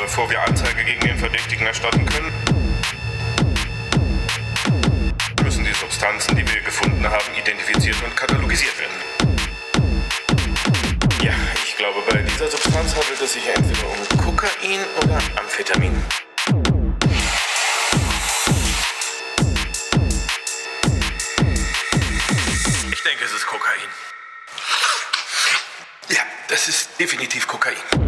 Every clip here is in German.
bevor wir Anzeige gegen den Verdächtigen erstatten können, müssen die Substanzen, die wir gefunden haben, identifiziert und katalogisiert werden. Ja, ich glaube, bei dieser Substanz handelt es sich entweder um Kokain oder Amphetamin. Ich denke, es ist Kokain. Ja, das ist definitiv Kokain.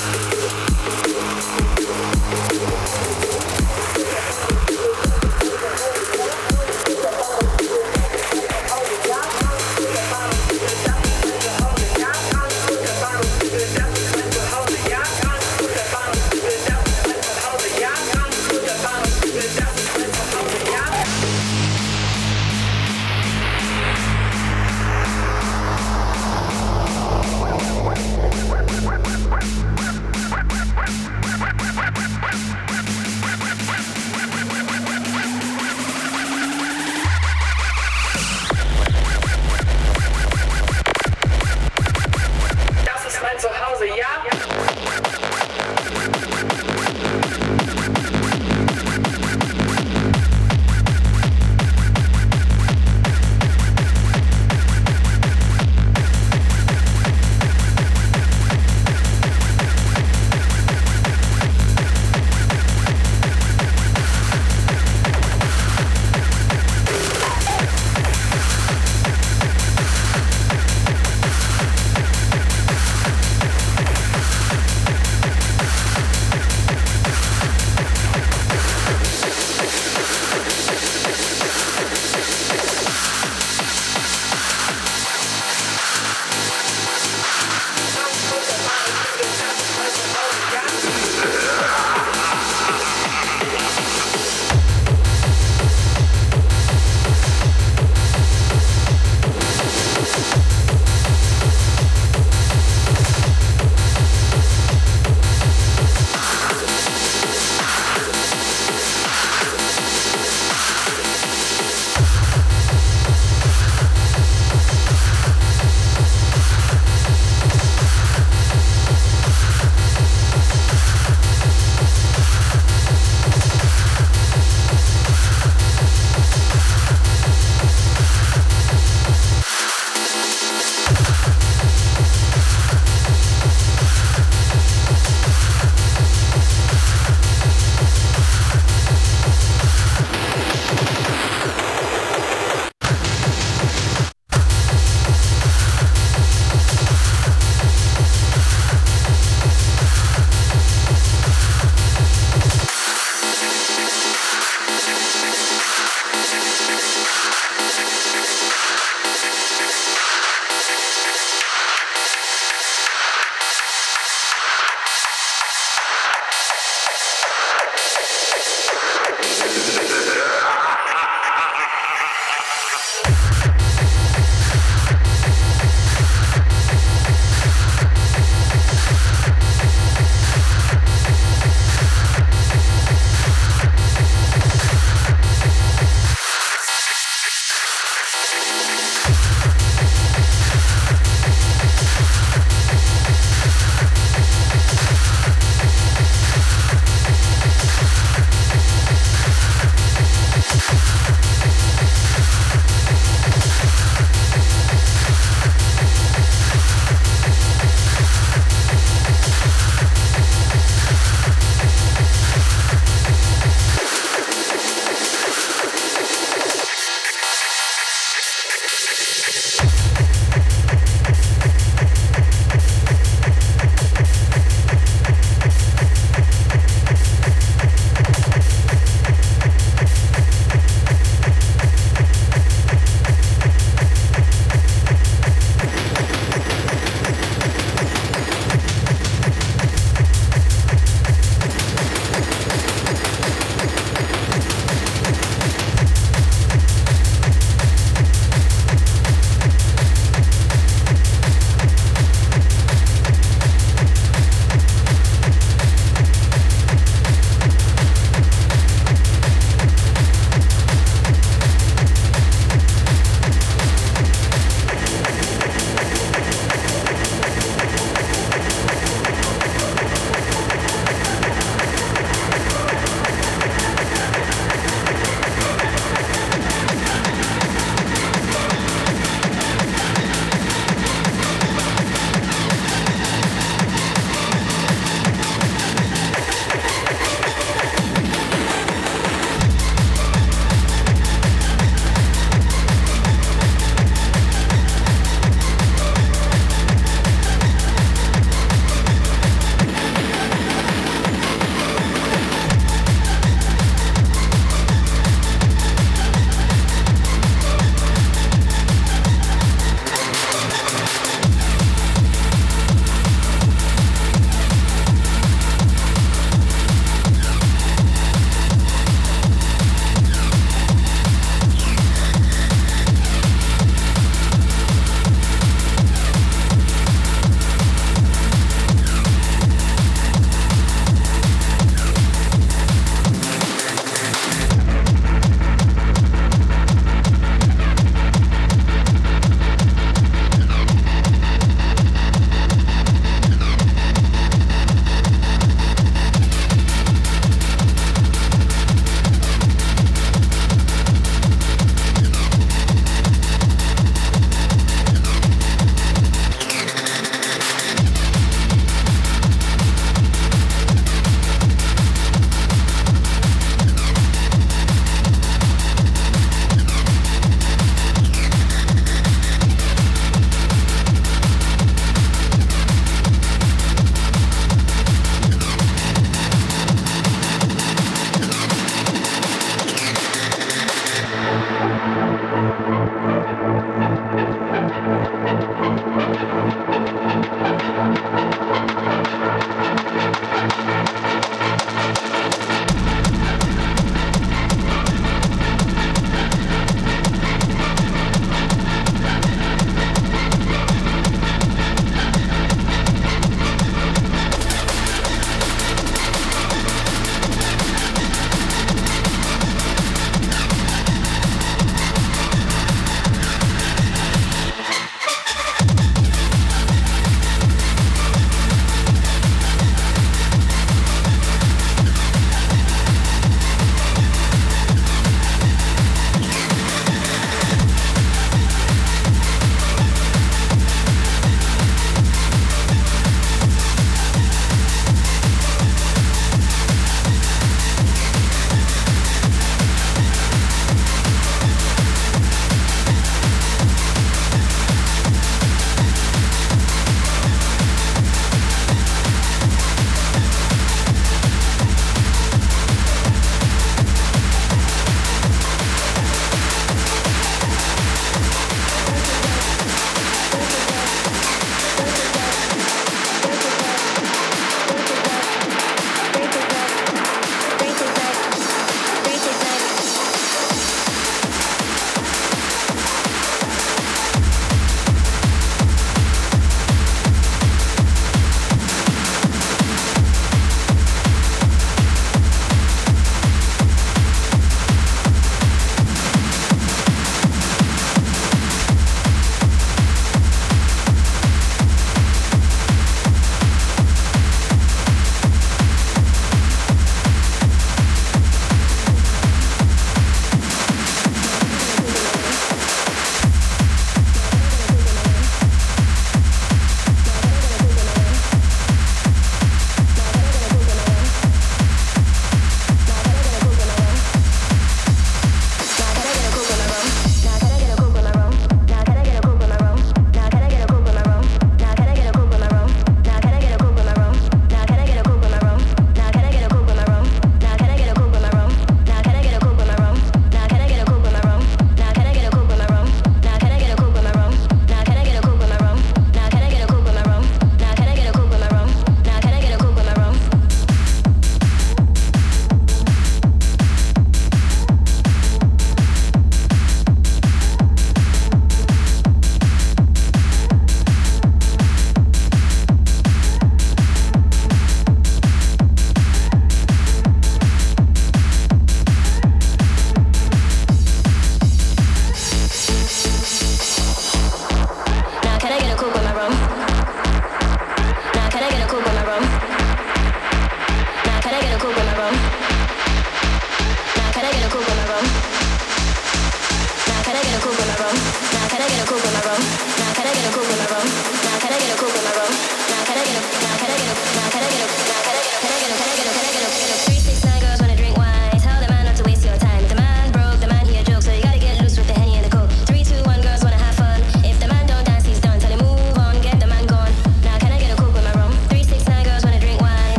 Thank